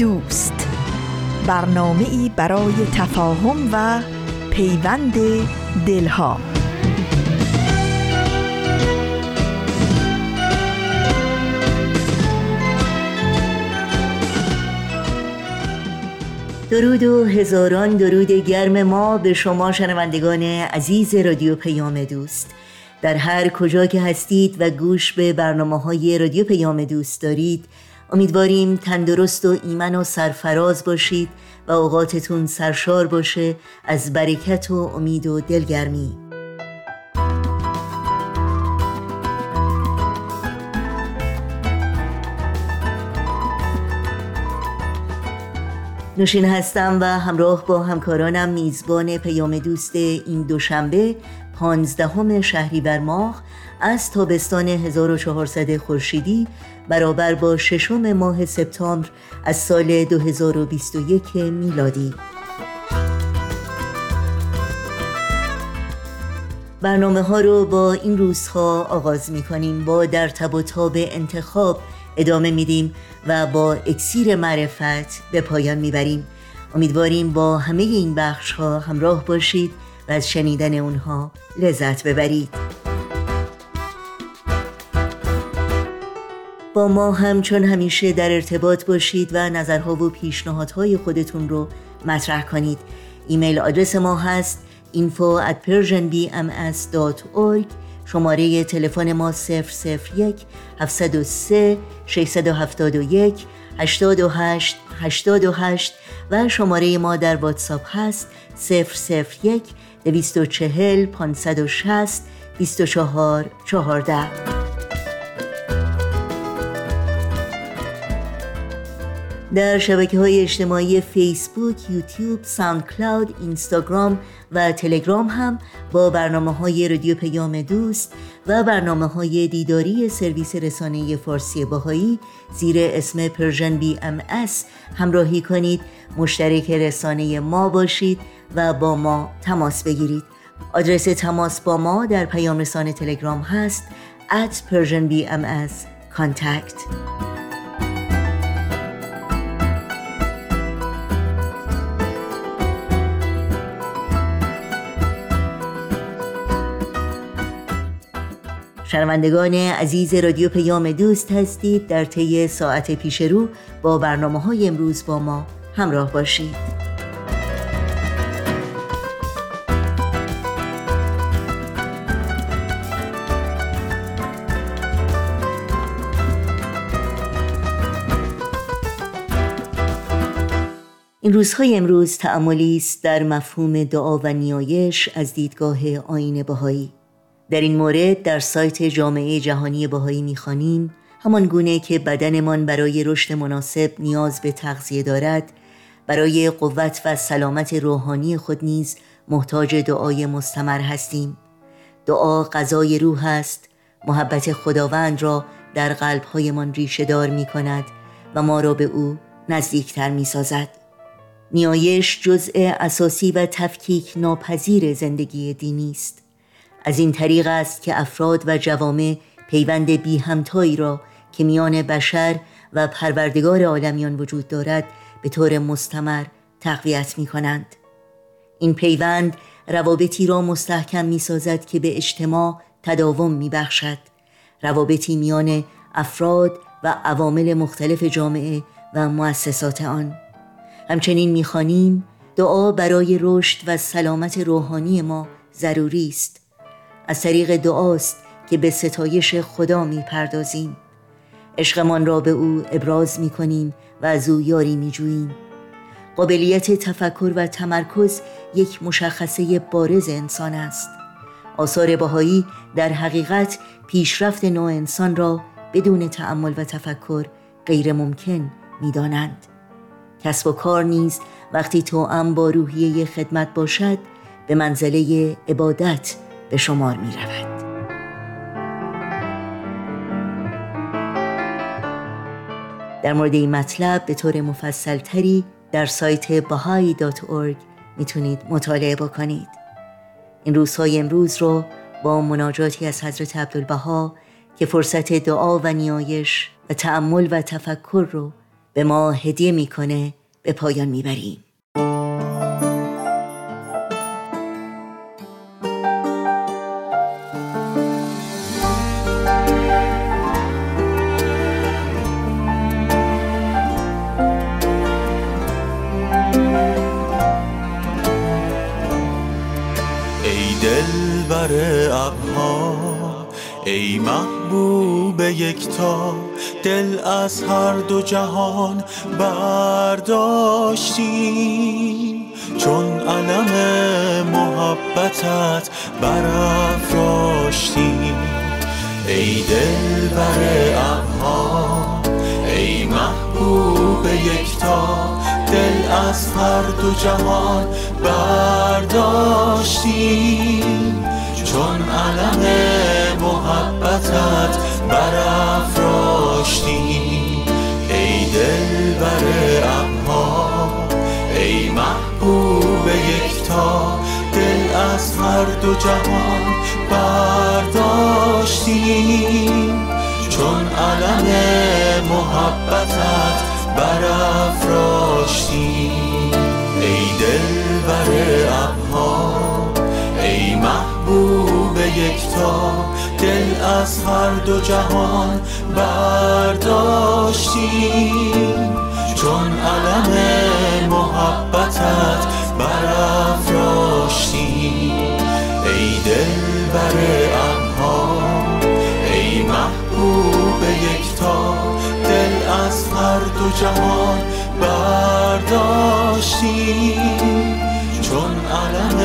دوست. برنامه ای برای تفاهم و پیوند دلها. درود و هزاران درود گرم ما به شما شنوندگان عزیز رادیو پیام دوست. در هر کجا که هستید و گوش به برنامه های رادیو پیام دوست دارید امیدواریم تندرست و ایمن و سرفراز باشید و اوقاتتون سرشار باشه از برکت و امید و دلگرمی. نوشین هستم و همراه با همکارانم میزبان پیام دوست این دوشنبه پانزدهم شهریور ماه از تابستان 1400 خورشیدی برابر با ششم ماه سپتامبر از سال 2021 میلادی. برنامه ها رو با این روزها آغاز می کنیم با در تب و تاب انتخاب ادامه میدیم و با اکسیر معرفت به پایان می‌بریم. امیدواریم با همه این بخش ها همراه باشید. و از شنیدن اونها لذت ببرید. با ما همچون همیشه در ارتباط باشید و نظرها و پیشنهادهای خودتون رو مطرح کنید. ایمیل آدرس ما هست info at persianbms.org شماره تلفن ما 001 703 671 828 828 و شماره ما در واتساپ هست 001 240 560 24 14 در شبکه های اجتماعی فیسبوک، یوتیوب، ساوند کلاود، اینستاگرام و تلگرام هم با برنامه های رادیو پیام دوست و برنامه های دیداری سرویس رسانه فارسی باهایی زیر اسم Persian BMS همراهی کنید. مشترک رسانه ما باشید و با ما تماس بگیرید. آدرس تماس با ما در پیام رسانه تلگرام هست. at Persian BMS contact. شنوندگان عزیز رادیو پیام دوست هستید. در طی ساعت پیش رو با برنامه های امروز با ما همراه باشید. این روزهای امروز تعملی است در مفهوم دعا و نیایش از دیدگاه آین بهایی. در این مورد در سایت جامعه جهانی بهایی می‌خوانیم. همان گونه که بدنمان برای رشد مناسب نیاز به تغذیه دارد برای قوت و سلامت روحانی خود نیز محتاج دعای مستمر هستیم. دعا غذای روح است. محبت خداوند را در قلبهایمان ریشه دار می کند و ما را به او نزدیکتر می سازد نیایش جزء اساسی و تفکیک ناپذیر زندگی دینی است. از این طریق است که افراد و جوامع پیوند بی همتایی را که میان بشر و پروردگار عالمیان وجود دارد به طور مستمر تقویت می کنند. این پیوند روابطی را مستحکم می سازد که به اجتماع تداوم می بخشد. روابطی میان افراد و عوامل مختلف جامعه و مؤسسات آن همچنین می‌خوانیم دعا برای رشد و سلامت روحانی ما ضروری است از طریق دعاست که به ستایش خدا می پردازیم عشقمان را به او ابراز می کنیم و از او یاری می جوییم قابلیت تفکر و تمرکز یک مشخصه بارز انسان است. آثار بهایی در حقیقت پیشرفت نوع انسان را بدون تعمل و تفکر غیر ممکن می دانند. کسب و کار نیز وقتی ام با روحیه خدمت باشد به منزله عبادت به شمار می رود. در مورد این مطلب به طور مفصل تری در سایت bahai.org می‌تونید مطالعه بکنید این روزهای امروز رو با مناجاتی از حضرت عبدالبها که فرصت دعا و نیایش و تعمل و تفکر رو به ما هدیه می‌کنه به پایان می‌بریم از هر دو جهان برداشتیم. چون علم محبتت برافراشتیم. ای دل بر ابها ای محبوب یکتا دل از هر دو جهان برداشتیم. چون علم محبتت برافراشتیم. دل بر ابها ای محبوب یکتا دل از هر دو جهان برداشتیم چون علم محبتت برافراشتیم ای دل بر ابها ای محبوب یکتا دل از هر دو جهان برداشتیم. چون علم محبتت برافراشتیم. ای دل بر ابها ای محبوب یکتا دل از هر دو جهان برداشتیم. چون علم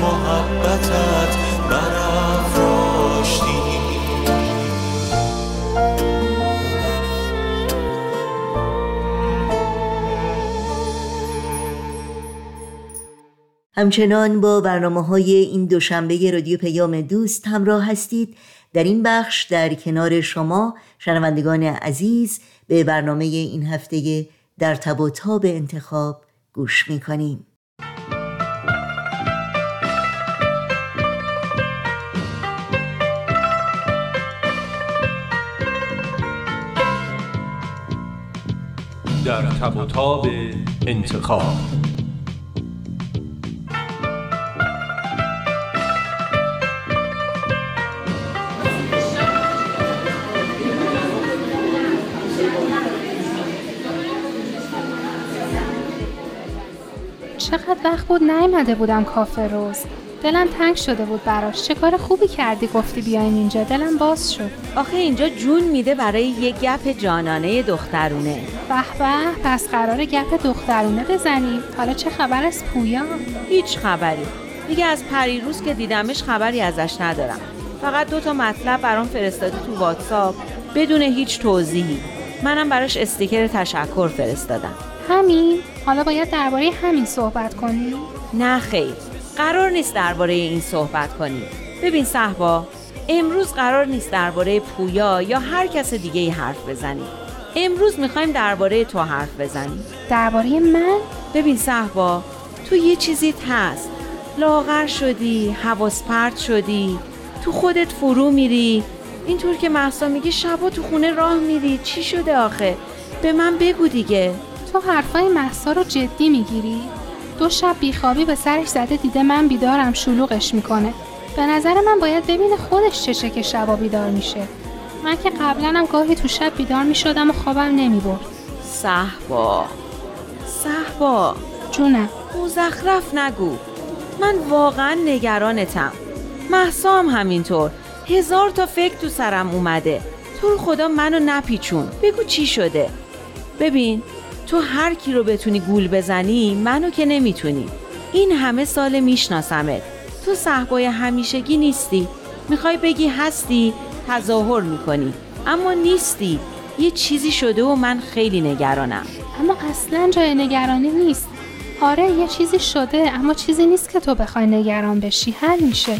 محبتت همچنان با برنامه های این دوشنبه رادیو پیام دوست همراه هستید. در این بخش در کنار شما شنوندگان عزیز به برنامه این هفته در تب و تاب انتخاب گوش می‌کنیم. در تب و تاب انتخاب چقدر وقت بود نیومده بودم کافه روز. دلم تنگ شده بود براش. چه کار خوبی کردی گفتی بیاین اینجا. دلم باز شد. آخه اینجا جون میده برای یه گپ جانانه دخترونه. به به پس قرار گپ دخترونه بزنیم. حالا چه خبر از پویا؟ هیچ خبری. دیگه از پریروز که دیدمش خبری ازش ندارم. فقط دو تا مطلب برام فرستاده تو واتساپ بدون هیچ توضیحی. منم براش استیکر تشکر فرستادم. همین. حالا باید درباره همین صحبت کنیم؟ نه خیر قرار نیست درباره این صحبت کنیم. ببین صحبا امروز قرار نیست درباره پویا یا هر کس دیگه ای حرف بزنیم. امروز می‌خوایم درباره تو حرف بزنیم. درباره من؟ ببین صحبا تو یه چیزیت هست. لاغر شدی حواس پرت شدی تو خودت فرو میری. اینطور که محسا میگه شبا تو خونه راه میری. چی شده آخه؟ به من بگو دیگه. تو حرفای محسا رو جدی می‌گیری؟ دو شب بیخوابی به سرش زده دیده من بیدارم شلوغش می‌کنه. به نظر من باید ببینه خودش چشه که شبا بیدار میشه. من که قبلا هم گاهی تو شب بیدار می‌شدم و خوابم نمی‌برد. صحبا. صحبا. جونم. مزخرف نگو. من واقعا نگرانتم. محسا هم همینطور. هزار تا فکر تو سرم اومده. تو رو خدا منو نپیچون. بگو چی شده. ببین تو هر کی رو بتونی گول بزنی منو که نمی‌تونی. این همه سال میشناسمت. تو صحبای همیشگی نیستی. می‌خوای بگی هستی تظاهر می‌کنی. اما نیستی. یه چیزی شده و من خیلی نگرانم. اما اصلا جای نگرانی نیست. آره یه چیزی شده اما چیزی نیست که تو بخوای نگران بشی. حل میشه.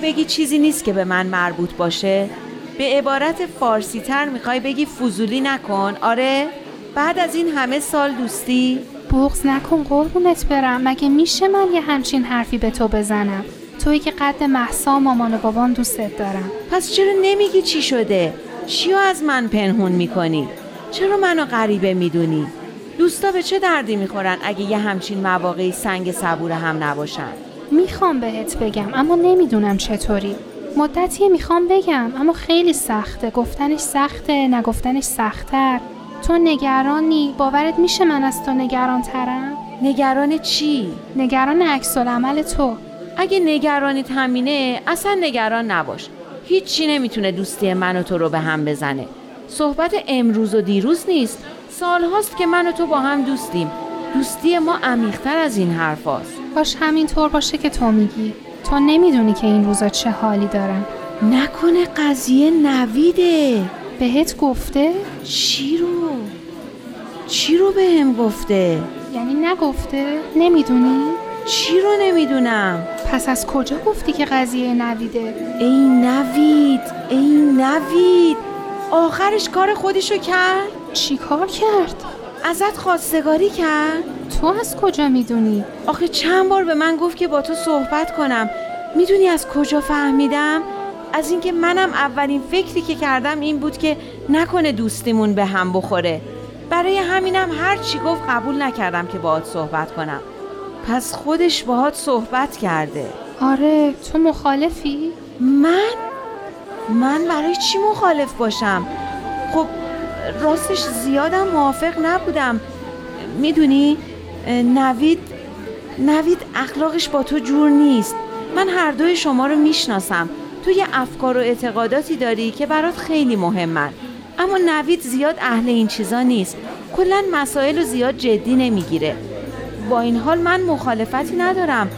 می‌خوای بگی چیزی نیست که به من مربوط باشه؟ به عبارت فارسی تر می‌خوای بگی فضولی نکن آره؟ بعد از این همه سال دوستی؟ بغز نکن قربونت برم مگه میشه من یه همچین حرفی به تو بزنم تویی که قد محسا مامان و بابان دوستت دارم پس چرا نمیگی چی شده؟ چیو از من پنهون می‌کنی؟ چرا منو غریبه می‌دونی؟ دوستا به چه دردی می‌خورن اگه یه همچین مواقعی سنگ صبور هم نباشن؟ می‌خوام بهت بگم اما نمی‌دونم چطوری. مدتیه می‌خوام بگم اما خیلی سخته. گفتنش سخته نگفتنش سختتر. تو نگرانی؟ باورت میشه من از تو نگران ترم؟ نگران چی؟ نگران عکس عمل تو. اگه نگرانی تمینه اصلا نگران نباش. هیچی نمی‌تونه دوستی من و تو رو به هم بزنه. صحبت امروز و دیروز نیست. سال هاست که من و تو با هم دوستیم. دوستی ما عمیقتر از این حرف هاست. باش همینطور باشه که تو میگی تو نمی‌دونی که این روزا چه حالی دارم نکنه قضیه نویده بهت گفته؟ چی رو؟ چی رو به هم گفته؟ یعنی نگفته؟ نمی‌دونی؟ چی رو نمی‌دونم؟ پس از کجا گفتی که قضیه نویده؟ ای نوید ای نوید آخرش کار خودشو کرد؟ چی کار کرد؟ ازت خواستگاری کرد؟ تو از کجا می‌دونی؟ آخه چند بار به من گفت که با تو صحبت کنم می‌دونی از کجا فهمیدم؟ از اینکه منم اولین فکری که کردم این بود که نکنه دوستیمون به هم بخوره برای همینم هر چی گفت قبول نکردم که باهات صحبت کنم پس خودش باهات صحبت کرده آره تو مخالفی؟ من؟ من برای چی مخالف باشم؟ خب راستش زیادم موافق نبودم. می‌دونی نوید نوید اخلاقش با تو جور نیست. من هر دوی شما رو می‌شناسم. تو یه افکار و اعتقاداتی داری که برات خیلی مهمن. اما نوید زیاد اهل این چیزا نیست. کلا مسائل رو زیاد جدی نمی‌گیره. با این حال من مخالفتی ندارم.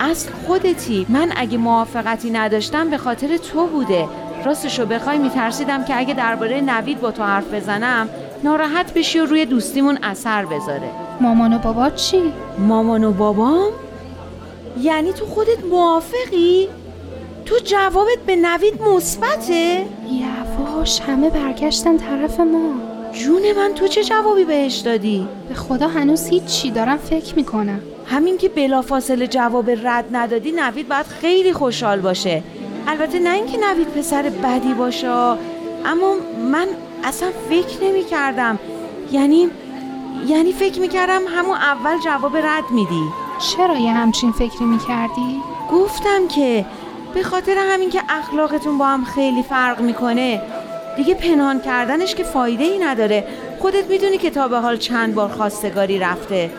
اصل خودتی. من اگه موافقتی نداشتم به خاطر تو بوده. راستشو بخوای میترسیدم که اگه درباره نوید با تو حرف بزنم ناراحت بشی و روی دوستیمون اثر بذاره مامان و بابا چی؟ مامان و بابام؟ یعنی تو خودت موافقی؟ تو جوابت به نوید مثبته؟ یواش همه برگشتن طرف ما جون من تو چه جوابی بهش دادی؟ به خدا هنوز هیچی دارم فکر می‌کنم همین که بلافاصله جواب رد ندادی نوید باید خیلی خوشحال باشه البته نه اینکه نوید پسر بدی باشه اما من اصلا فکر نمی کردم یعنی یعنی فکر می کردم همون اول جواب رد میدی. چرا یه همچین فکری می کردی؟ گفتم که به خاطر همین که اخلاقتون با هم خیلی فرق می‌کنه دیگه پنهان کردنش که فایده ای نداره. خودت می‌دونی که تا به حال چند بار خواستگاری رفته.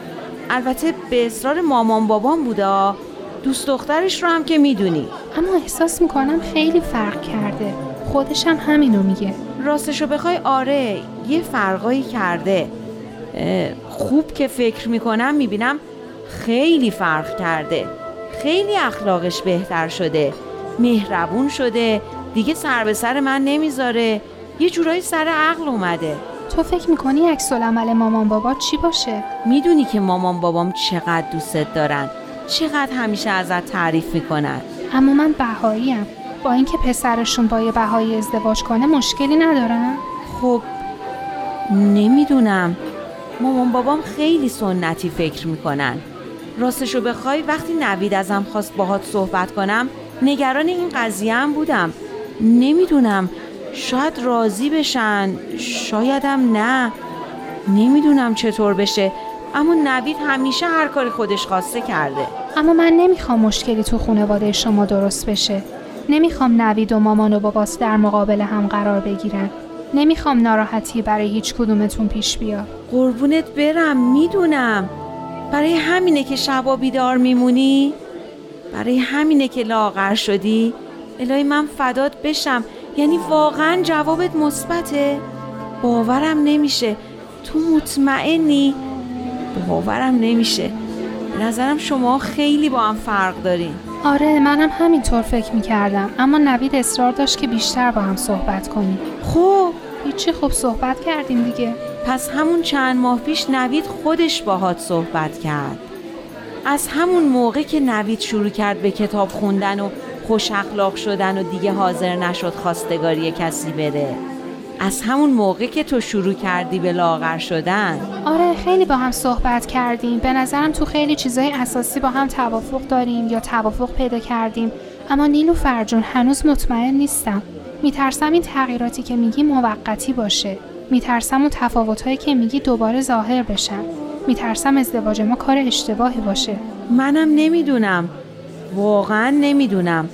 البته به اصرار مامان بابام بوده. دوست دخترش رو هم که می‌دونی. اما احساس می‌کنم خیلی فرق کرده. خودش هم همینو میگه. راستشو بخوای آره یه فرقایی کرده. خوب که فکر می‌کنم می‌بینم خیلی فرق کرده. خیلی اخلاقش بهتر شده. مهربون شده. دیگه سر به سر من نمی‌ذاره. یه جورایی سر عقل اومده. تو فکر می‌کنی عکس عمل مامان بابا چی باشه؟ می‌دونی که مامان بابام چقدر دوستت دارن. چقدر همیشه ازت تعریف می‌کنن؟ اما من بهاییم. با اینکه پسرشون با یه بهایی ازدواج کنه مشکلی ندارن. خب نمی‌دونم. مامان بابام خیلی سنتی فکر می‌کنن. راستشو بخوای وقتی نوید ازم خواست باهات صحبت کنم نگران این قضیه هم بودم. نمی‌دونم. شاید راضی بشن شایدم نه. نمی‌دونم چطور بشه. اما نوید همیشه هر کاری خودش خواسته کرده. اما من نمی‌خوام مشکلی تو خانواده شما درست بشه. نمی‌خوام نوید و مامان و باباس در مقابل هم قرار بگیرن. نمی‌خوام ناراحتی برای هیچ کدومتون پیش بیاد. قربونت برم می‌دونم. برای همینه که شبا بیدار میمونی؟ برای همینه که لاغر شدی؟ الهی من فدات بشم. یعنی واقعا جوابت مثبته؟ باورم نمیشه. تو مطمئنی؟ باورم نمیشه. نظرم شما خیلی با هم فرق دارین آره منم همینطور فکر می‌کردم اما نوید اصرار داشت که بیشتر با هم صحبت کنیم. خب. هیچی خب صحبت کردیم دیگه. پس همون چند ماه پیش نوید خودش باهات صحبت کرد. از همون موقع که نوید شروع کرد به کتاب خوندن و خوش اخلاق شدن و دیگه حاضر نشد خواستگاری کسی بره از همون موقع که تو شروع کردی به لاغر شدن. آره خیلی با هم صحبت کردیم. به نظرم تو خیلی چیزای اساسی با هم توافق داریم یا توافق پیدا کردیم. اما نیلو فرجون هنوز مطمئن نیستم. میترسم این تغییراتی که میگی موقتی باشه. میترسم اون تفاوتهایی که میگی دوباره ظاهر بشن. میترسم ازدواج ما کار اشتباهی باشه. منم نمی‌دونم. واقعا نمی‌دونم.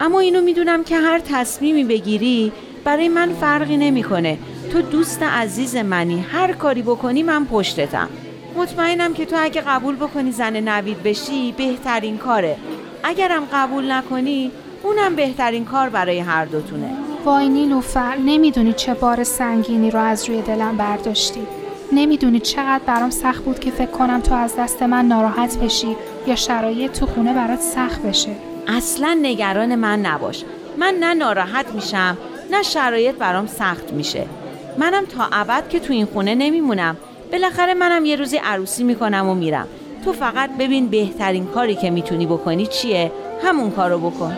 اما اینو می‌دونم که هر تصمیمی بگیری برای من فرقی نمی‌کنه. تو دوست عزیز منی. هر کاری بکنی من پشتتم. مطمئنم که تو اگه قبول بکنی زن نوید بشی بهترین کاره. اگرم قبول نکنی اونم بهترین کار برای هر دوتونه. وای نیلوفر نمی‌دونی چه بار سنگینی رو از روی دلم برداشتی. نمی‌دونی چقدر برام سخت بود که فکر کنم تو از دست من ناراحت بشی یا شرایط تو خونه برات سخت بشه. اصلا نگران من نباش. من نه ناراحت میشم نه شرایط برام سخت میشه. منم تا ابد که تو این خونه نمیمونم. بالاخره منم یه روزی عروسی می‌کنم و میرم. تو فقط ببین بهترین کاری که می‌تونی بکنی چیه؟ همون کارو بکن.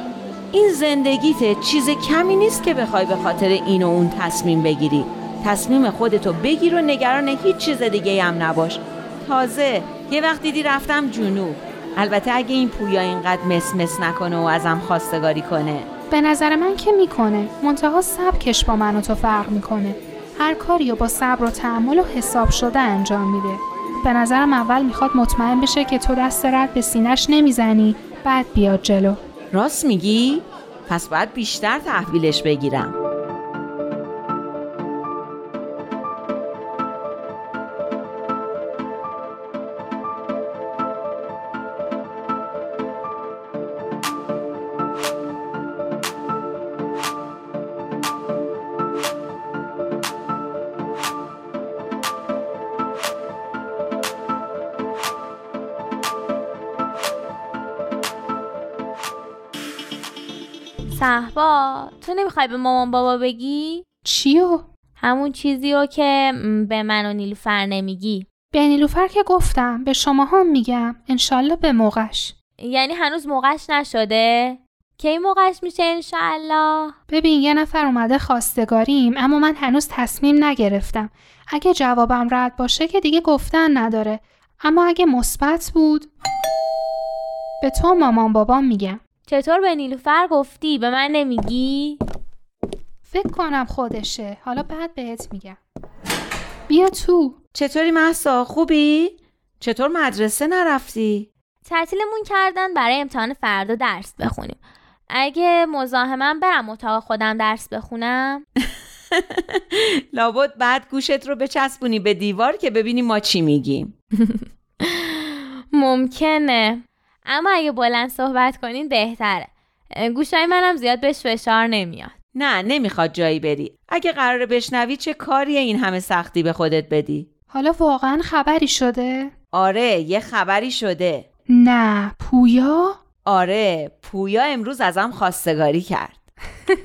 این زندگیت چیز کمی نیست که بخوای به خاطر این و اون تصمیم بگیری. تصمیم خودتو بگیر و نگران هیچ چیز دیگه هم نباش. تازه یه وقت دیدی رفتم جنوب. البته اگه این پویا اینقدر مس مس نکنه و ازم خواستگاری کنه. به نظر من که می‌کنه. منتها سبکش با من و تو فرق می‌کنه. هر کاری با صبر و تحمل و حساب شده انجام میده. به نظرم اول می‌خواد مطمئن بشه که تو دست رد به سینش نمی‌زنی بعد بیاد جلو. راست میگی؟ پس باید بیشتر تحویلش بگیرم. تو نمی‌خوای به مامان بابا بگی؟ چیو؟ همون چیزی رو که به من و نیلوفر نمیگی به نیلوفر که گفتم به شما هم میگم انشالله به موقعش یعنی هنوز موقعش نشده؟ کی موقعش میشه انشالله؟ ببین یه نفر اومده خواستگاریم اما من هنوز تصمیم نگرفتم اگه جوابم رد باشه که دیگه گفتن نداره اما اگه مثبت بود به تو مامان بابام میگم چطور به نیلوفر گفتی؟ به من نمیگی؟ فکر کنم خودشه حالا بعد بهت میگم بیا تو چطوری محسا خوبی؟ چطور مدرسه نرفتی؟ تعطیلمون کردن برای امتحان فردا درس بخونیم اگه مزاحمم برم اتاق خودم درس بخونم لابد بعد گوشت رو بچسبونی به دیوار که ببینی ما چی میگیم ممکنه اما اگه بلند صحبت کنین بهتره. گوشای منم زیاد بهش فشار نمیاد. نه نمی‌خواد جایی بری. اگه قراره بشنوی چه کاریه این همه سختی به خودت بدی؟ حالا واقعا خبری شده؟ آره یه خبری شده. نه پویا؟ آره پویا امروز ازم خواستگاری کرد.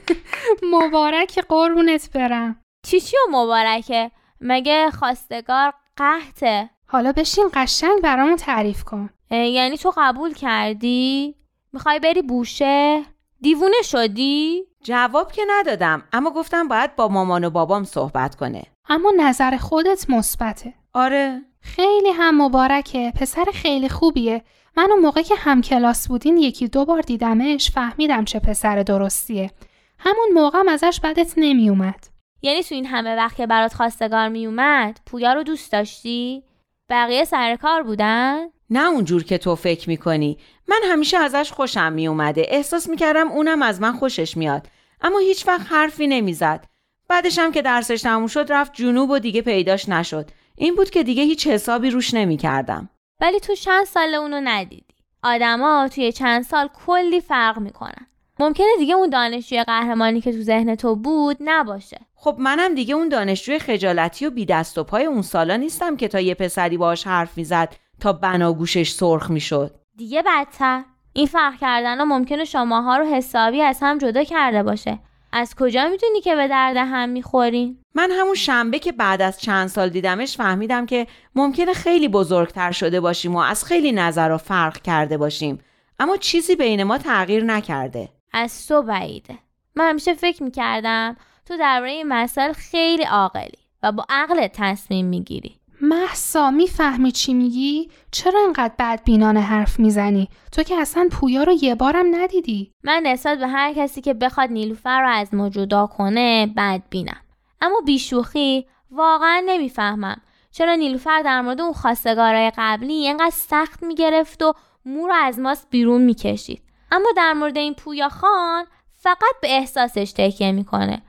مبارک قربونت برم. چی چی و مبارکه؟ مگه خواستگار قحطه؟ حالا بشین قشنگ برامون تعریف کن. یعنی تو قبول کردی؟ می‌خوای بری بوشه؟ دیوونه شدی؟ جواب که ندادم اما گفتم باید با مامان و بابام صحبت کنه اما نظر خودت مثبته آره خیلی هم مبارکه پسر خیلی خوبیه من اون موقع که هم کلاس بودین یکی دو بار دیدمش فهمیدم چه پسر درستیه همون موقعم ازش بدت نمیومد یعنی تو این همه وقت که برات خواستگار میومد پویا رو دوست داشتی؟ بقیه سر کار بودن؟ نه اونجور که تو فکر می‌کنی. من همیشه ازش خوشم میومده احساس می‌کردم اونم از من خوشش میاد. اما هیچ وقت حرفی نمی‌زد. بعدش هم که درسش تموم شد رفت جنوب و دیگه پیداش نشد. این بود که دیگه هیچ حسابی روش نمی‌کردم. ولی تو چند سال اونو ندیدی. آدما توی چند سال کلی فرق می‌کنن. ممکنه دیگه اون دانشجوی قهرمانی که تو ذهن تو بود نباشه. خب منم دیگه اون دانشجوی خجالتی و بی دست و پای اون سالا نیستم که تا یه پسری باهاش حرف می‌زد. تا بناگوشش سرخ می‌شد. دیگه بدتر. این فرق کردن ها ممکنه شماها رو حسابی از هم جدا کرده باشه. از کجا می‌دونی که به درد هم می‌خورین؟ من همون شنبه که بعد از چند سال دیدمش فهمیدم که ممکنه خیلی بزرگتر شده باشیم و از خیلی نظر فرق کرده باشیم. اما چیزی بین ما تغییر نکرده. از تو بعیده. من همیشه فکر می‌کردم تو درباره این مسائل خیلی عاقلی و با عقل تصمیم می‌گیری. محسا می‌فهمی چی میگی؟ چرا انقدر بدبینانه حرف می‌زنی؟ تو که اصلا پویا رو یه بارم ندیدی. من نسبت به هر کسی که بخواد نیلوفر رو از ما جدا کنه بدبینم. اما بیشوخی واقعا نمی‌فهمم. چرا نیلوفر در مورد اون خواستگارای قبلی اینقدر سخت می‌گرفت و مو رو از ماست بیرون می‌کشید. اما در مورد این پویا خان فقط به احساسش تکیه می‌کنه.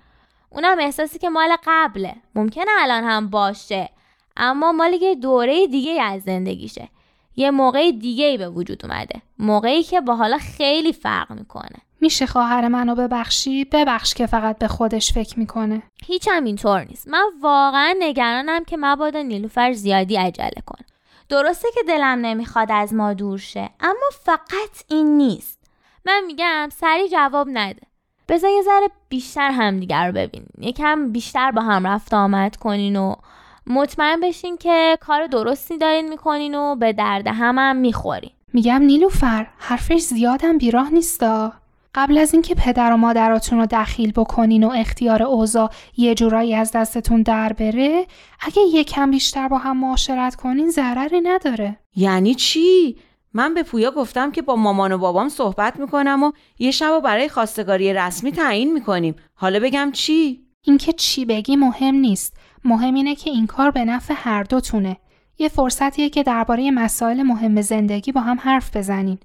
اونم احساسی که مال قبله. ممکنه الان هم باشه. اما مال یه دوره دیگه از زندگیشه. یه موقع دیگه ای به وجود اومده. موقعی که با حالا خیلی فرق می‌کنه. میشه خواهر منو ببخشی؟ ببخش که فقط به خودش فکر می‌کنه. هیچ هم اینطور نیست. من واقعا نگرانم که مبادا نیلوفر زیادی عجله کن. درسته که دلم نمی‌خواد از ما دور شه اما فقط این نیست. من میگم سری جواب نده. بذار یه ذره بیشتر همدیگر رو ببینین یکم بیشتر با هم رفت آمد کنین و مطمئن بشین که کار درستی دارین می‌کنین و به درد همم هم می‌خورین. میگم نیلوفر حرفش زیادم بیراه نیستا. قبل از اینکه پدر و مادراتون رو دخیل بکنین و اختیار اوضاع یه جورایی از دستتون در بره اگه یکم بیشتر با هم معاشرت کنین ضرری نداره. یعنی چی؟ من به پویا گفتم که با مامان و بابام صحبت می‌کنم و یه شب و برای خواستگاری رسمی تعیین می‌کنیم. حالا بگم چی؟ اینکه چی بگی مهم نیست. مهم اینه که این کار به نفع هر دوتونه یه فرصتیه که درباره مسائل مهم زندگی با هم حرف بزنین.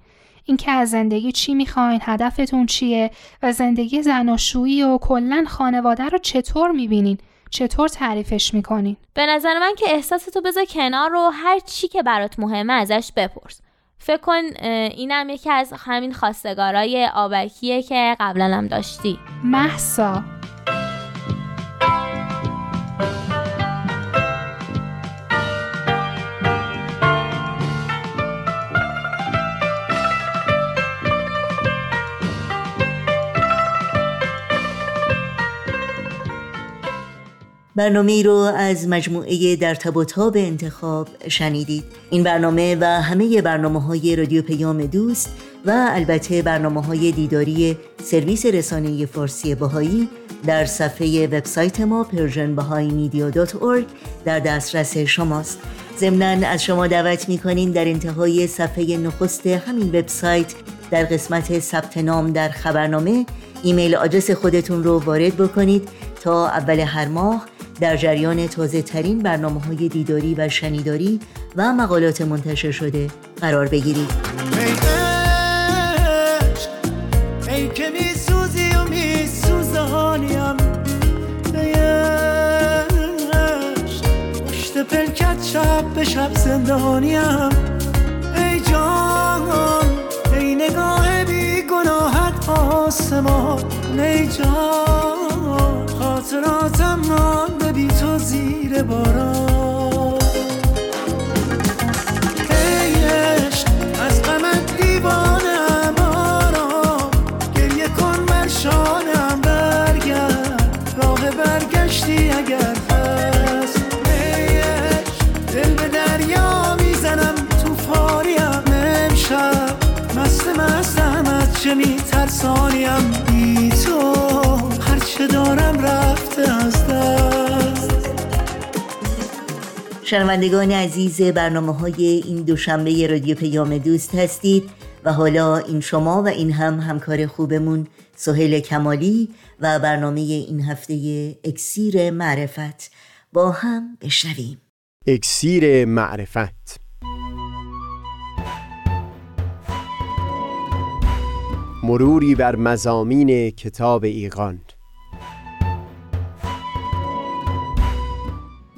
اینکه از زندگی چی می‌خواین هدفتون چیه و زندگی زناشویی و کلا خانواده رو چطور می‌بینین؟ چطور تعریفش می‌کنین؟ به نظر من که احساستو بذار کنار رو هر چی که برات مهمه ازش بپرس. فکر کن اینم یکی از همین خواستگارای آبکیه که قبلا هم داشتی. محسا برنامه رو از مجموعه در تب و تاب انتخاب شنیدید. این برنامه و همه برنامه های رادیو پیام دوست و البته برنامه های دیداری سرویس رسانه فارسی باهایی در صفحه وبسایت ما persianbahaimedia.org در دسترس شماست. ضمنا از شما دعوت می‌کنیم در انتهای صفحه نخست همین وبسایت در قسمت ثبت نام در خبرنامه ایمیل آدرس خودتون رو وارد بکنید تا اول هر ماه در جریان تازه ترین برنامه های دیداری و شنیداری و مقالات منتشر شده. قرار بگیرید. ای, پشت پلکت شب به شب زندانیم ای جان ای نگاه بی گناهت آسمان. ای جان خاطراتم تو زیر باران عشق از غمت دیوانم آرام. گریه کن بر شانم برگرد. راه برگشتی اگر هست. عشق دل به دریا می‌زنم تو فاریم امشب. مست مستم از چه میترسانیم؟ بی تو. هرچه دارم رفته از دست. شنوندگان عزیز برنامه های این دوشنبه رادیو پیام دوست هستید و حالا این شما و این هم همکار خوبمون سهیل کمالی و برنامه این هفته اکسیر معرفت با هم بشنویم. اکسیر معرفت. مروری بر مزامین کتاب ایقان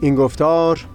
این گفتار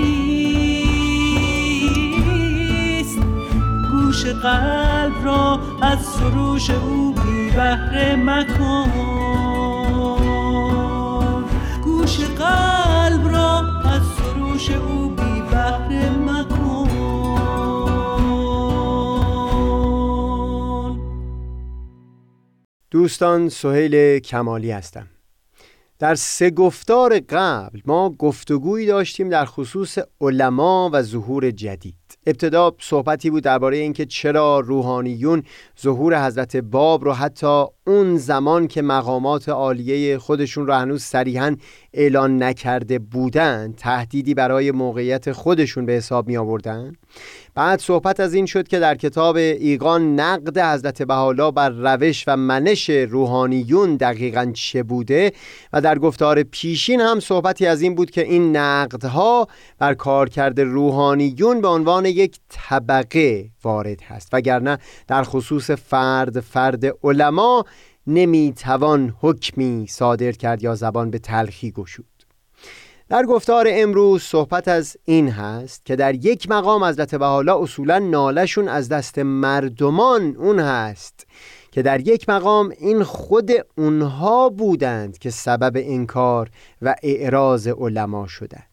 گوش قلب را از سروش او بی بهره مکن. گوش قلب را از سروش او بی بهره مکن. دوستان سهیل کمالی هستم. در سه گفتار قبل ما گفتگویی داشتیم در خصوص علما و ظهور جدید. ابتدا صحبتی بود درباره اینکه چرا روحانیون ظهور حضرت باب رو حتی اون زمان که مقامات عالیه خودشون رو هنوز صریحا اعلان نکرده بودن تهدیدی برای موقعیت خودشون به حساب می آوردن بعد صحبت از این شد که در کتاب ایقان نقد حضرت بحالا بر روش و منش روحانیون دقیقا چه بوده؟ و در گفتار پیشین هم صحبتی از این بود که این نقدها بر کارکرد روحانیون به عنوان یک طبقه وارد هست وگرنه در خصوص فرد فرد علما نمی‌توان حکمی صادر کرد یا زبان به تلخی گشود. در گفتار امروز صحبت از این هست که در یک مقام حضرت بحالا اصولا نالشون از دست مردمان اون هست که در یک مقام این خود اونها بودند که سبب انکار و اعراض علما شدند.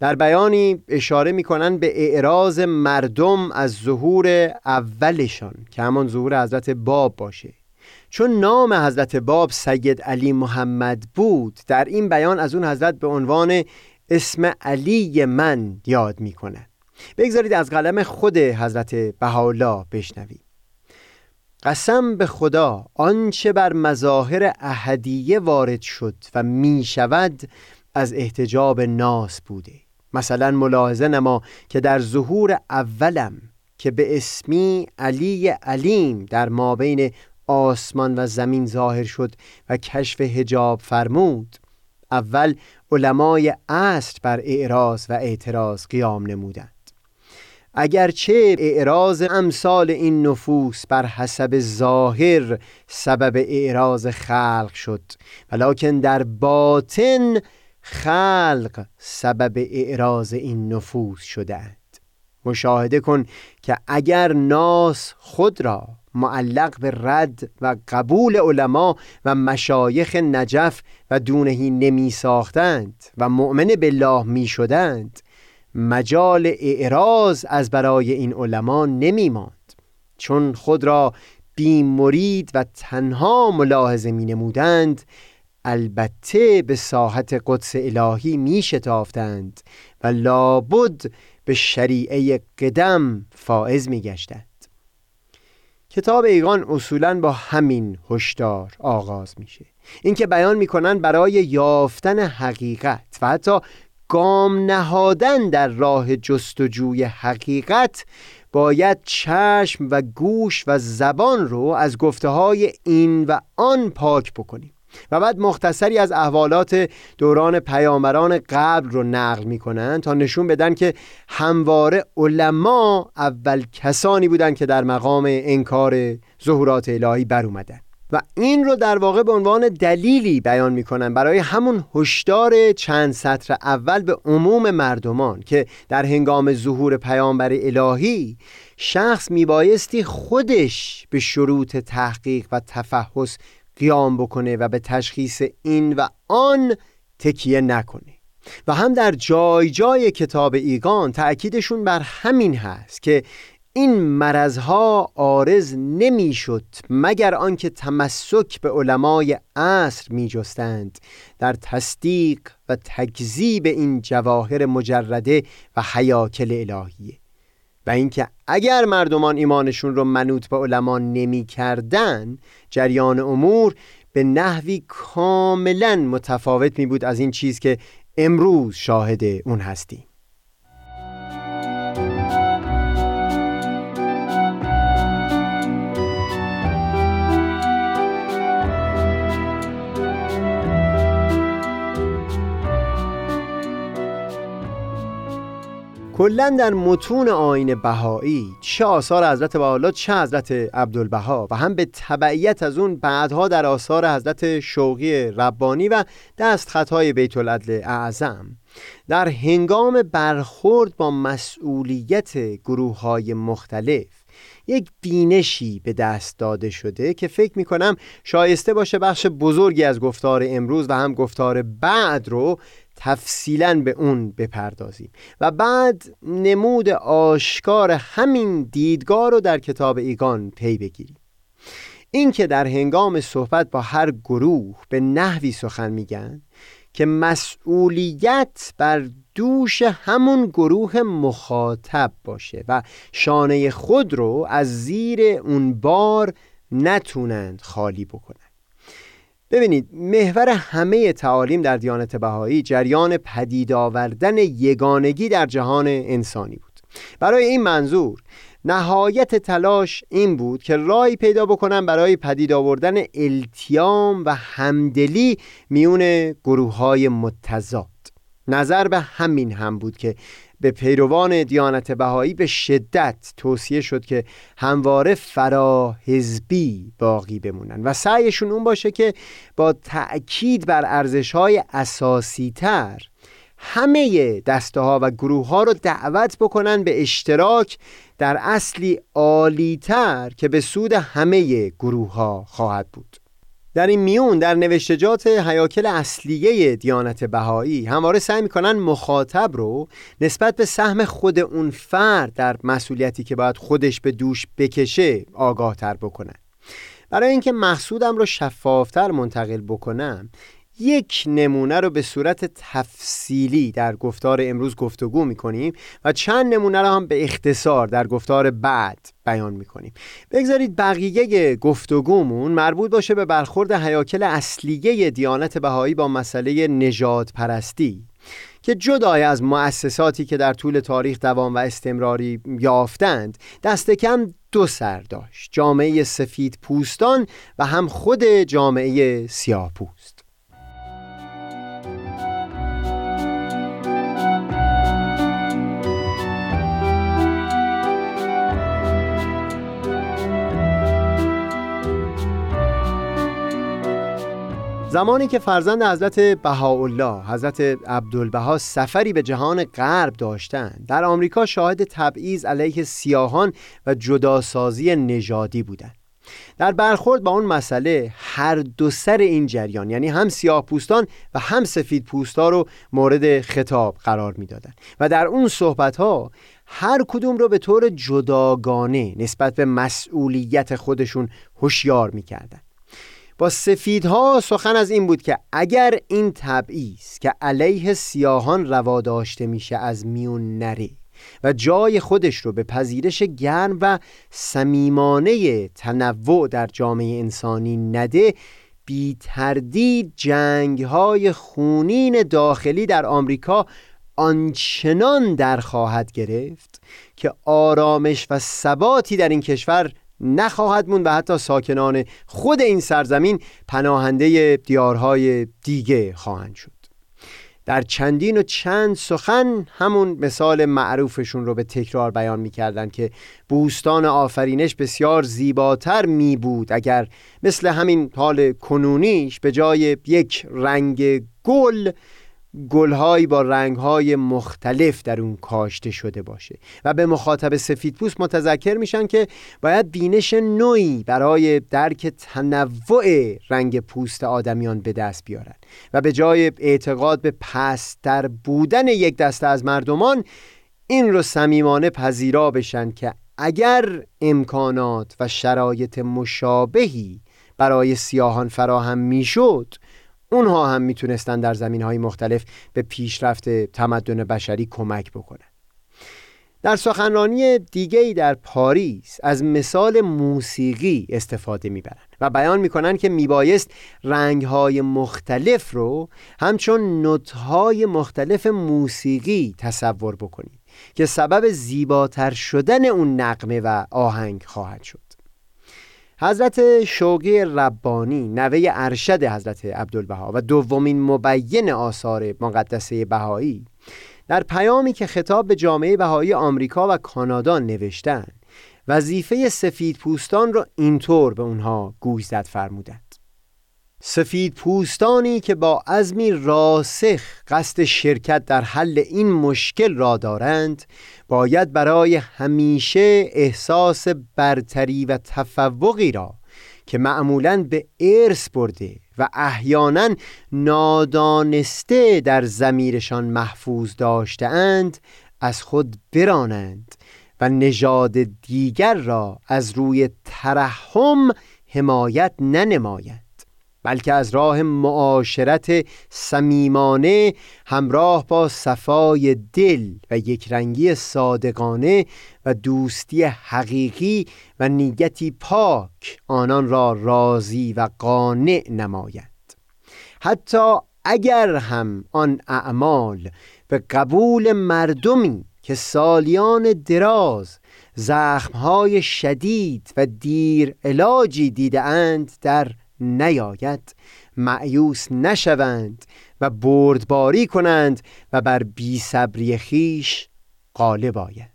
در بیانی اشاره می‌کنن به اعراض مردم از ظهور اولشان که همان ظهور حضرت باب باشه. چون نام حضرت باب سید علی محمد بود در این بیان از اون حضرت به عنوان اسم علی من یاد می‌کنن بگذارید از قلم خود حضرت بهاءالله بشنویم. قسم به خدا آنچه بر مظاهر احدیه وارد شد و می شود از احتجاب ناس بوده. مثلا ملاحظه نما که در ظهور اولم که به اسمی علی علیم در مابین آسمان و زمین ظاهر شد و کشف هجاب فرمود. اول علمای عصر بر اعراض و اعتراض قیام نمودند. اگرچه اعراض امثال این نفوس بر حسب ظاهر سبب اعراض خلق شد ولیکن در باطن خلق سبب اعراض این نفوس شدهاند مشاهده کن که اگر ناس خود را معلق به رد و قبول علما و مشایخ نجف و دونهی نمی ساختند و مؤمن بالله می شدند. مجال اعراض از برای این علما نمی ماند. چون خود را بی مرید و تنها ملاحظه می نمودند البته به ساحت قدس الهی می شتافتند و لابد به شریعه قدم فائز می گشتند. کتاب ایقان اصولا با همین هشدار آغاز میشه. اینکه بیان می‌کنن برای یافتن حقیقت و حتی گام نهادن در راه جستجوی حقیقت باید چشم و گوش و زبان رو از گفته های این و آن پاک بکنیم. و بعد مختصری از احوالات دوران پیامبران قبل رو نقل می‌کنن تا نشون بدن که همواره علما اول کسانی بودند که در مقام انکار ظهورات الهی بر اومدن. و این رو در واقع به عنوان دلیلی بیان می‌کنن برای همون هشدار چند سطر اول به عموم مردمان که در هنگام ظهور پیامبر الهی شخص میبایستی خودش به شروط تحقیق و تفحص قیام بکنه و به تشخیص این و آن تکیه نکنه. و هم در جای جای کتاب ایگان تأکیدشون بر همین هست که این مرزها آرز نمی‌شد مگر آنکه تمسک به علمای عصر می جستند در تصدیق و تکذیب این جواهر مجرده و حیاکل الهیه. و اینکه اگر مردمان ایمانشون رو منوط به علما نمی کردن جریان امور به نحوی کاملا متفاوت می بود از این چیز که امروز شاهد اون هستیم. کلا در متون آین بهایی چه آثار حضرت بهاءالله چه حضرت عبدالبها؟ و هم به تبعیت از اون بعدها در آثار حضرت شوقی ربانی و دست خطای بیت العدل اعظم. در هنگام برخورد با مسئولیت گروه های مختلف یک بینشی به دست داده شده که فکر می کنم شایسته باشه بخش بزرگی از گفتار امروز و هم گفتار بعد رو تفصیلا به اون بپردازیم. و بعد نمود آشکار همین دیدگاه رو در کتاب ایگان پی بگیریم. این که در هنگام صحبت با هر گروه به نحوی سخن میگن که مسئولیت بر دوش همون گروه مخاطب باشه و شانه خود رو از زیر اون بار نتونند خالی بکنن. ببینید محور همه تعالیم در دیانت بهایی جریان پدید آوردن یگانگی در جهان انسانی بود. برای این منظور نهایت تلاش این بود که رای پیدا بکنن برای پدید آوردن التیام و همدلی میون گروه های متضاد. نظر به همین هم بود که به پیروان دیانت بهایی به شدت توصیه شد که همواره فراحزبی باقی بمونن. و سعیشون اون باشه که با تأکید بر ارزش های اساسی تر همه دسته ها و گروه ها رو دعوت بکنن به اشتراک در اصلی عالیتر که به سود همه گروه ها خواهد بود. در این میون در نوشتجات حیاکل اصلیه دیانت بهایی همواره سعی می‌کنن مخاطب رو نسبت به سهم خود اون فرد در مسئولیتی که باید خودش به دوش بکشه آگاه تر بکنن برای اینکه محصودم رو شفافتر منتقل بکنم یک نمونه رو به صورت تفصیلی در گفتار امروز گفتگو می‌کنیم و چند نمونه رو هم به اختصار در گفتار بعد بیان می‌کنیم. بگذارید بقیه گفتگومون مربوط باشه به برخورد حیاکل اصلیه دیانت بهایی با مسئله نجات پرستی که جدای از مؤسساتی که در طول تاریخ دوام و استمراری یافتند دست کم دو سر داشت جامعه سفید پوستان و هم خود جامعه سیاه پوست. زمانی که فرزند حضرت بهاءالله حضرت عبدالبها سفری به جهان غرب داشتند در آمریکا شاهد تبعیض علیه سیاهان و جداسازی نژادی بودند. در برخورد با اون مسئله هر دو سر این جریان یعنی هم سیاه پوستان و هم سفید پوستا رو مورد خطاب قرار می‌دادند. و در اون صحبت ها هر کدوم رو به طور جداگانه نسبت به مسئولیت خودشون هوشیار می‌کردند. با سفیدها سخن از این بود که اگر این تبعیض که علیه سیاهان روا داشته میشه از میون نره و جای خودش رو به پذیرش گرم و صمیمانه تنوع در جامعه انسانی نده بی تردید جنگ های خونین داخلی در آمریکا آنچنان در خواهد گرفت که آرامش و ثباتی در این کشور نخواهد موند و حتی ساکنان خود این سرزمین پناهنده دیارهای دیگه خواهند شد. در چندین و چند سخن همون مثال معروفشون رو به تکرار بیان می‌کردن که بوستان آفرینش بسیار زیباتر می بود اگر مثل همین حال کنونیش به جای یک رنگ گل گلهایی با رنگهای مختلف در اون کاشته شده باشه. و به مخاطب سفیدپوست متذکر میشن که باید بینش نوعی برای درک تنوع رنگ پوست آدمیان به دست بیارن. و به جای اعتقاد به پستر بودن یک دسته از مردمان این رو صمیمانه پذیرا بشن که اگر امکانات و شرایط مشابهی برای سیاهان فراهم می‌شد اونها هم می‌تونستن در زمین های مختلف به پیشرفت تمدن بشری کمک بکنن. در سخنرانی دیگه در پاریس از مثال موسیقی استفاده می‌برن و بیان می‌کنن که میبایست رنگهای مختلف رو همچون نوتهای مختلف موسیقی تصور بکنید که سبب زیباتر شدن اون نقمه و آهنگ خواهد شد. حضرت شوقی ربانی نوه ارشد حضرت عبدالبها و دومین مبین آثار مقدسه بهایی در پیامی که خطاب به جامعه بهایی آمریکا و کانادا نوشتند وظیفه سفید پوستان را اینطور به اونها گوش زد فرمودند. سفید پوستانی که با عزمی راسخ قصد شرکت در حل این مشکل را دارند باید برای همیشه احساس برتری و تفوقی را که معمولا به ارث برده و احیانا نادانسته در زمیرشان محفوظ داشتهاند از خود برانند و نژاد دیگر را از روی ترحم حمایت ننمایند. بلکه از راه معاشرت صمیمانه همراه با صفای دل و یکرنگی صادقانه و دوستی حقیقی و نیتی پاک آنان را راضی و قانع نمایند حتی اگر هم آن اعمال به قبول مردمی که سالیان دراز زخمهای شدید و دیر علاجی دیده اند در نیاید معیوس نشوند و بردباری کنند و بر بی صبری خیش غالب آید.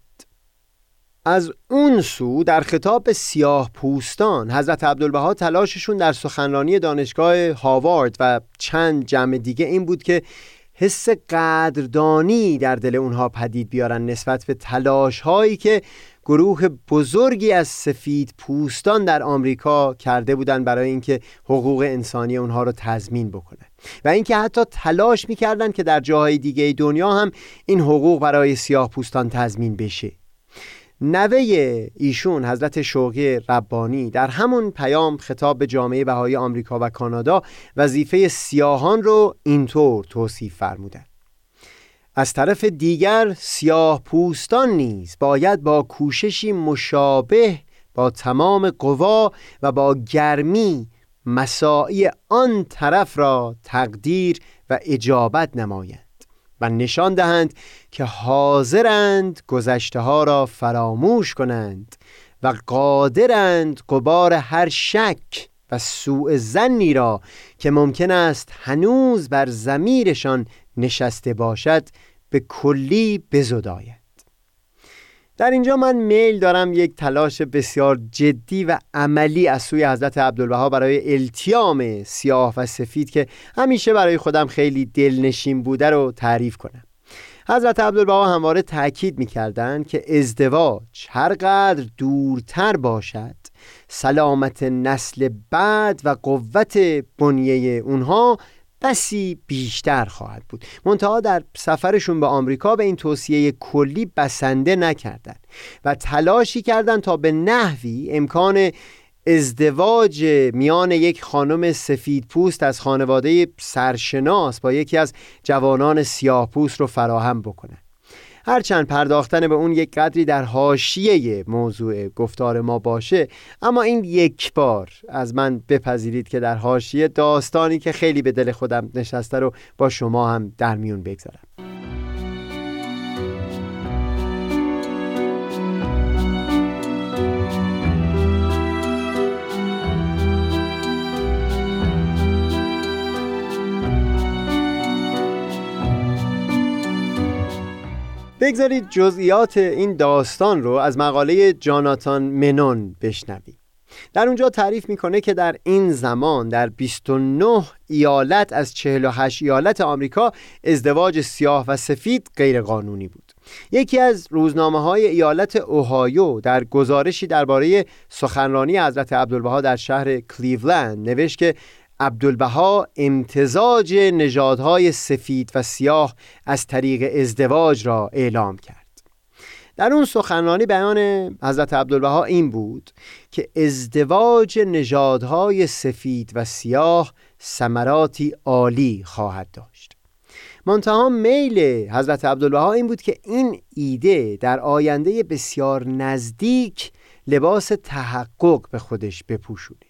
از اون سو در خطاب سیاه پوستان حضرت عبدالبها تلاششون در سخنرانی دانشگاه هاوارد و چند جمع دیگه این بود که حس قدردانی در دل اونها پدید بیارن نسبت به تلاش هایی که گروه بزرگی از سفید پوستان در آمریکا کرده بودند برای اینکه حقوق انسانی اونها رو تضمین بکنه. و اینکه حتی تلاش می‌کردند که در جاهای دیگه دنیا هم این حقوق برای سیاه پوستان تضمین بشه. نوه ایشون حضرت شوقی ربانی در همون پیام خطاب به جامعه بهای آمریکا و کانادا وظیفه سیاهان رو اینطور توصیف فرمودند از طرف دیگر سیاه پوستان نیز باید با کوششی مشابه با تمام قوا و با گرمی مساعی آن طرف را تقدیر و اجابت نمایند و نشان دهند که حاضرند گذشته ها را فراموش کنند و قادرند قبار هر شک و سوء زنی را که ممکن است هنوز بر زمیرشان نشسته باشد به کلی بزداید. در اینجا من میل دارم یک تلاش بسیار جدی و عملی از سوی حضرت عبدالبها برای التیام سیاه و سفید که همیشه برای خودم خیلی دلنشین بوده رو تعریف کنم. حضرت عبدالبها همواره تاکید می‌کردند که ازدواج هرقدر دورتر باشد سلامت نسل بعد و قوت بنیه اونها بسی بیشتر خواهد بود. منتها در سفرشون به آمریکا به این توصیه کلی بسنده نکردند و تلاشی کردند تا به نحوی امکان ازدواج میان یک خانم سفید پوست از خانواده سرشناس با یکی از جوانان سیاه پوست رو فراهم بکنند هرچند پرداختن به اون یک قدری در حاشیه موضوع گفتار ما باشه اما این یک بار از من بپذیرید که در حاشیه داستانی که خیلی به دل خودم نشسته رو با شما هم در میون بگذارم. بگذارید جزئیات این داستان رو از مقاله جاناتان منون بشنویم. در اونجا تعریف می‌کنه که در این زمان در 29 ایالت از 48 ایالت آمریکا ازدواج سیاه و سفید غیرقانونی بود. یکی از روزنامه های ایالت اوهایو در گزارشی درباره سخنرانی حضرت عبدالبها در شهر کلیولند نوشت که عبدالبها امتزاج نژادهای سفید و سیاه از طریق ازدواج را اعلام کرد. در اون سخنرانی بیان حضرت عبدالبها این بود که ازدواج نژادهای سفید و سیاه ثمراتی عالی خواهد داشت. منتها میل حضرت عبدالبها این بود که این ایده در آینده بسیار نزدیک لباس تحقق به خودش بپوشونه.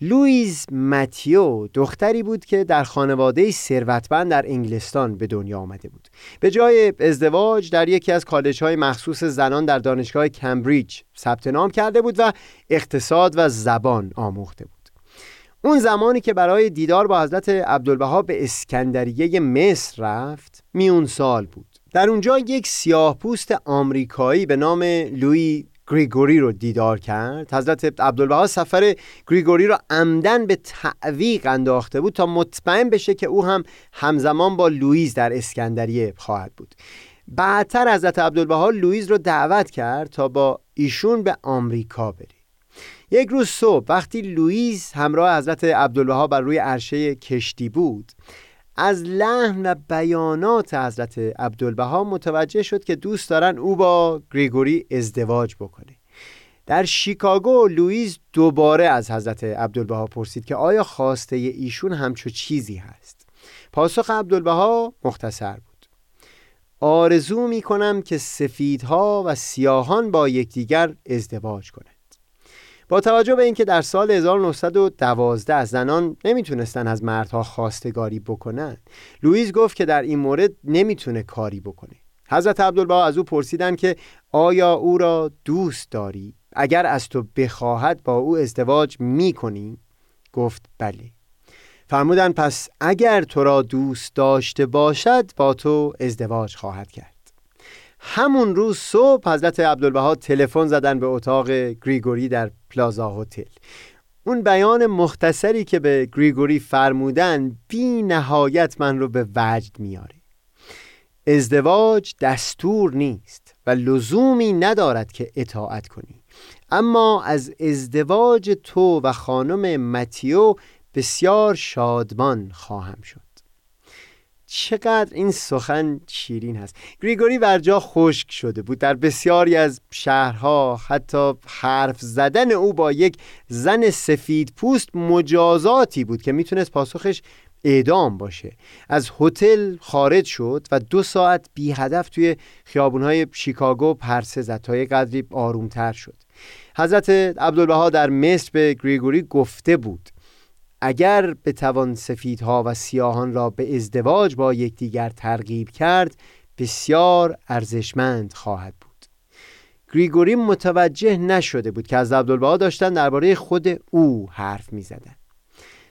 لویز متیو دختری بود که در خانواده ثروتمند در انگلستان به دنیا آمده بود. به جای ازدواج در یکی از کالج های مخصوص زنان در دانشگاه کمبریج ثبت نام کرده بود و اقتصاد و زبان آموخته بود. اون زمانی که برای دیدار با حضرت عبدالبها به اسکندریه مصر رفت میون سال بود. در اونجا یک سیاه پوست آمریکایی به نام لوی گریگوری رو دیدار کرد. حضرت عبدالبها سفر گریگوری رو عمدن به تعویق انداخته بود تا مطمئن بشه که او هم همزمان با لوئیس در اسکندریه خواهد بود. بعدتر حضرت عبدالبها لوئیس رو دعوت کرد تا با ایشون به آمریکا بره یک روز صبح وقتی لوئیس همراه حضرت عبدالبها بر روی عرشه کشتی بود از لحن و بیانات حضرت عبدالبها متوجه شد که دوست دارن او با گریگوری ازدواج بکنه. در شیکاگو لوئیس دوباره از حضرت عبدالبها پرسید که آیا خواسته ایشون همچو چیزی هست؟ پاسخ عبدالبها مختصر بود. آرزو می کنم که سفیدها و سیاهان با یکدیگر ازدواج کنند. با توجه به اینکه در سال 1912 زنان نمی‌تونستن از مردها خواستگاری بکنن لوئیس گفت که در این مورد نمی‌تونه کاری بکنه. حضرت عبدالبها از او پرسیدن که آیا او را دوست داری؟ اگر از تو بخواهد با او ازدواج می‌کنی؟ گفت بله. فرمودن پس اگر تو را دوست داشته باشد با تو ازدواج خواهد کرد. همون روز صبح حضرت عبدالبها تلفن زدن به اتاق گریگوری در پلازا هتل. اون بیان مختصری که به گریگوری فرمودن بی نهایت من رو به وجد میاره. ازدواج دستور نیست و لزومی ندارد که اطاعت کنی. اما از ازدواج تو و خانم متیو بسیار شادمان خواهم شد. چقدر این سخن شیرین هست. گریگوری ورجا خشک شده بود. در بسیاری از شهرها حتی حرف زدن او با یک زن سفید پوست مجازاتی بود که می‌تونست پاسخش اعدام باشه. از هتل خارج شد و دو ساعت بی هدف توی خیابونهای شیکاگو پرسه زد تا یک قدری آرومتر شد. حضرت عبدالبها در مصر به گریگوری گفته بود. اگر بتوان سفیدها و سیاهان را به ازدواج با یکدیگر ترغیب کرد بسیار ارزشمند خواهد بود گریگوری متوجه نشده بود که از عبدالبها داشتن درباره خود او حرف می زدن.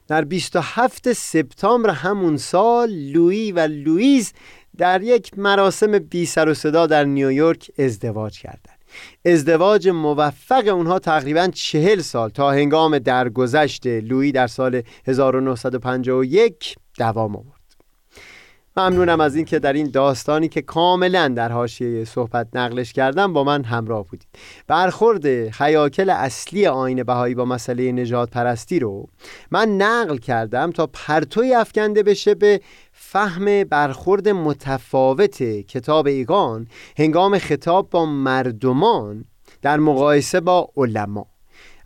در 27 سپتامبر همون سال لویی و لوئیس در یک مراسم بی سر و صدا در نیویورک ازدواج کردند. ازدواج موفق اونها تقریبا چهل سال تا هنگام درگذشت لویی در سال 1951 دوام آورد. ممنونم از اینکه در این داستانی که کاملا در حاشیه صحبت نقلش کردم با من همراه بودید. برخورد حیاکل اصلی آین بهایی با مسئله نجات پرستی رو من نقل کردم تا پرتوی افکنده بشه به فهم برخورد متفاوت کتاب ایگان هنگام خطاب با مردمان در مقایسه با علما.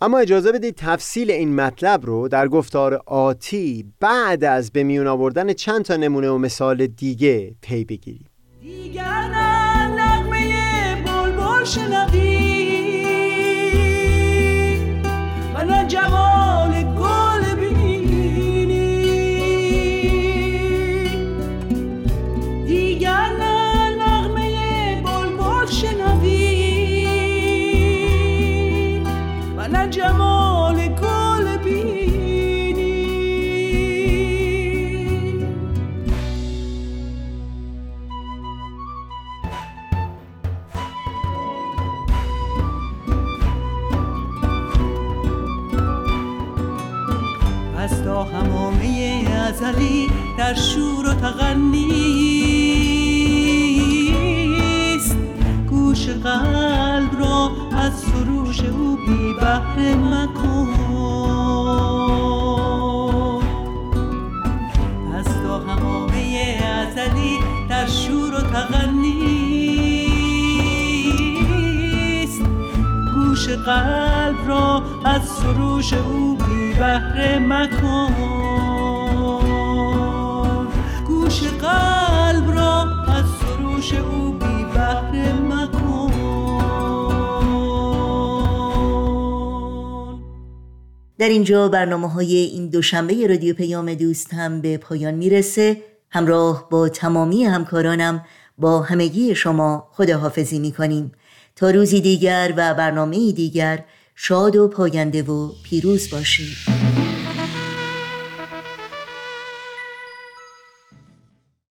اما اجازه بدید تفصیل این مطلب رو در گفتار آتی بعد از به میون آوردن چند تا نمونه و مثال دیگه پی بگیریم. دیگر نغمه بلبل شنوی. در اینجا برنامه های این دوشنبه رادیو پیام دوست هم به پایان می‌رسه. همراه با تمامی همکارانم با همگی شما خداحافظی می‌کنیم. تا روزی دیگر و برنامه دیگر شاد و پاینده و پیروز باشید.